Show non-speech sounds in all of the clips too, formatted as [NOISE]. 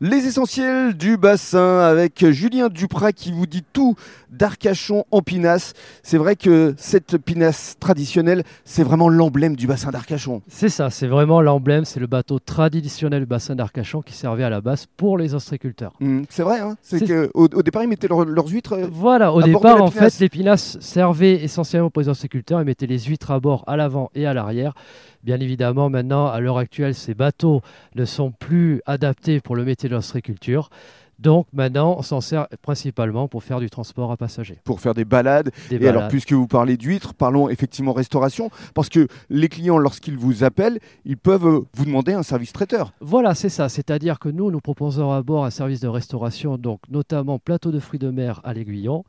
Les essentiels du bassin avec Julien Duprat qui vous dit tout d'Arcachon en pinasse. C'est vrai que cette pinasse traditionnelle, c'est vraiment l'emblème du bassin d'Arcachon. C'est ça, c'est vraiment l'emblème, c'est le bateau traditionnel du bassin d'Arcachon qui servait à la base pour les ostréiculteurs. Mmh, c'est vrai, hein c'est que au, départ ils mettaient leurs, leurs huîtres. euh, Voilà, au à bord de départ, en pinasse. fait, les pinasses servaient essentiellement pour les ostréiculteurs. Ils mettaient les huîtres à bord, à l'avant et à l'arrière. Bien évidemment, maintenant, à l'heure actuelle, ces bateaux ne sont plus adaptés pour le métier de l'ostréiculture. Donc maintenant, on s'en sert principalement pour faire du transport à passagers. pour faire des balades. Des Et alors, puisque vous parlez d'huîtres, parlons effectivement restauration, parce que les clients, lorsqu'ils vous appellent, ils peuvent euh, vous demander un service traiteur. Voilà, c'est ça. C'est-à-dire que nous, nous proposons à bord un service de restauration, donc notamment plateau de fruits de mer à l'Aiguillon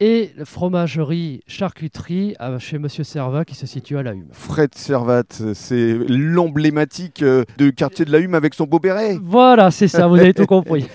et fromagerie, charcuterie à- chez Monsieur Servat qui se situe à la Hume. Fred Servat, c'est l'emblématique euh, de quartier de la Hume avec son beau béret. Voilà, c'est ça, vous avez tout [LAUGHS] compris.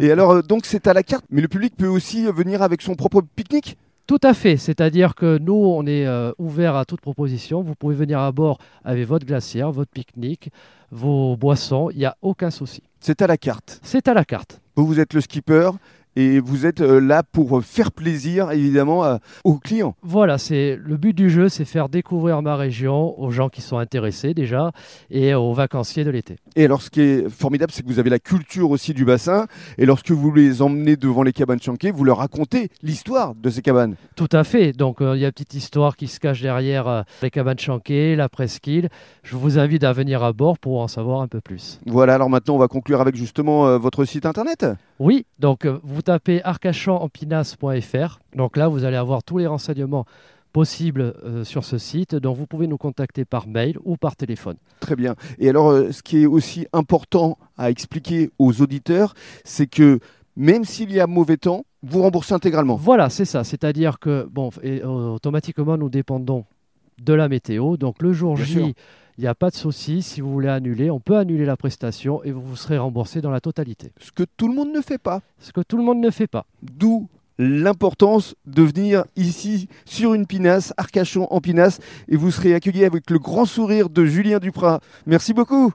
Et alors, euh, donc c'est à la carte, mais le public peut aussi euh, venir avec son propre pique-nique? Tout à fait, c'est-à-dire que nous, on est euh, ouvert à toute proposition. Vous pouvez venir à bord avec votre glacière, votre pique-nique, vos boissons, il n'y a aucun souci. C'est à la carte. C'est à la carte. Vous, vous êtes le skipper et vous êtes euh, là pour euh, faire plaisir, évidemment, aux clients. Voilà, c'est le but du jeu, c'est faire découvrir ma région aux gens qui sont intéressés déjà et aux vacanciers de l'été. Et alors, ce qui est formidable, c'est que vous avez la culture aussi du bassin. Et lorsque vous les emmenez devant les cabanes chanquées, vous leur racontez l'histoire de ces cabanes. Tout à fait. Donc, euh, il y a une petite histoire qui se cache derrière euh, les cabanes chanquées, la presqu'île. Je vous invite à venir à bord pour en savoir un peu plus. Voilà, alors maintenant, on va conclure avec justement euh, votre site internet. Oui, donc vous tapez arcachonempinasse.fr. Donc là, vous allez avoir tous les renseignements possibles euh, sur ce site. Donc, vous pouvez nous contacter par mail ou par téléphone. Très bien. Et alors, euh, ce qui est aussi important à expliquer aux auditeurs, c'est que même s'il y a mauvais temps, vous remboursez intégralement. Voilà, c'est ça. C'est-à-dire que, bon, et, euh, automatiquement, nous dépendons de la météo. Donc, le jour Bien sûr. Il n'y a pas de souci. Si vous voulez annuler, on peut annuler la prestation et vous, vous serez remboursé dans la totalité. Ce que tout le monde ne fait pas. Ce que tout le monde ne fait pas. D'où l'importance de venir ici sur une pinasse, Arcachon en pinasse, et vous serez accueilli avec le grand sourire de Julien Duprat. Merci beaucoup.